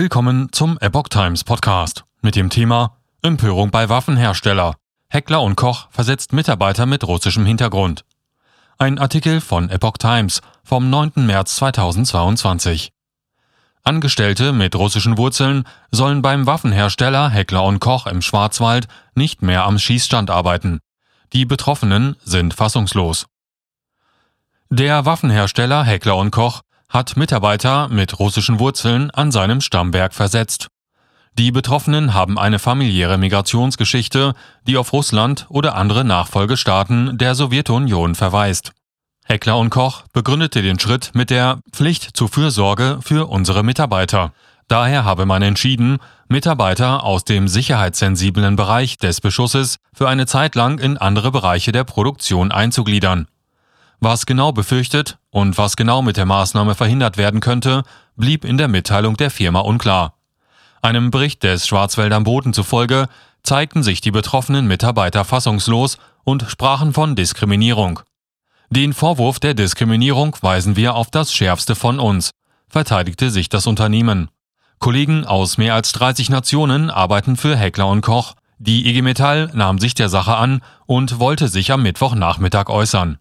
Willkommen zum Epoch Times Podcast mit dem Thema Empörung bei Waffenhersteller. Heckler und Koch versetzt Mitarbeiter mit russischem Hintergrund. Ein Artikel von Epoch Times vom 9. März 2022. Angestellte mit russischen Wurzeln sollen beim Waffenhersteller Heckler und Koch im Schwarzwald nicht mehr am Schießstand arbeiten. Die Betroffenen sind fassungslos. Der Waffenhersteller Heckler und Koch hat Mitarbeiter mit russischen Wurzeln an seinem Stammwerk versetzt. Die Betroffenen haben eine familiäre Migrationsgeschichte, die auf Russland oder andere Nachfolgestaaten der Sowjetunion verweist. Heckler und Koch begründete den Schritt mit der Pflicht zur Fürsorge für unsere Mitarbeiter. Daher habe man entschieden, Mitarbeiter aus dem sicherheitssensiblen Bereich des Beschusses für eine Zeit lang in andere Bereiche der Produktion einzugliedern. Was genau befürchtet und was genau mit der Maßnahme verhindert werden könnte, blieb in der Mitteilung der Firma unklar. Einem Bericht des Schwarzwälder Boden zufolge zeigten sich die betroffenen Mitarbeiter fassungslos und sprachen von Diskriminierung. Den Vorwurf der Diskriminierung weisen wir auf das Schärfste von uns, verteidigte sich das Unternehmen. Kollegen aus mehr als 30 Nationen arbeiten für Heckler und Koch. Die IG Metall nahm sich der Sache an und wollte sich am Mittwochnachmittag äußern.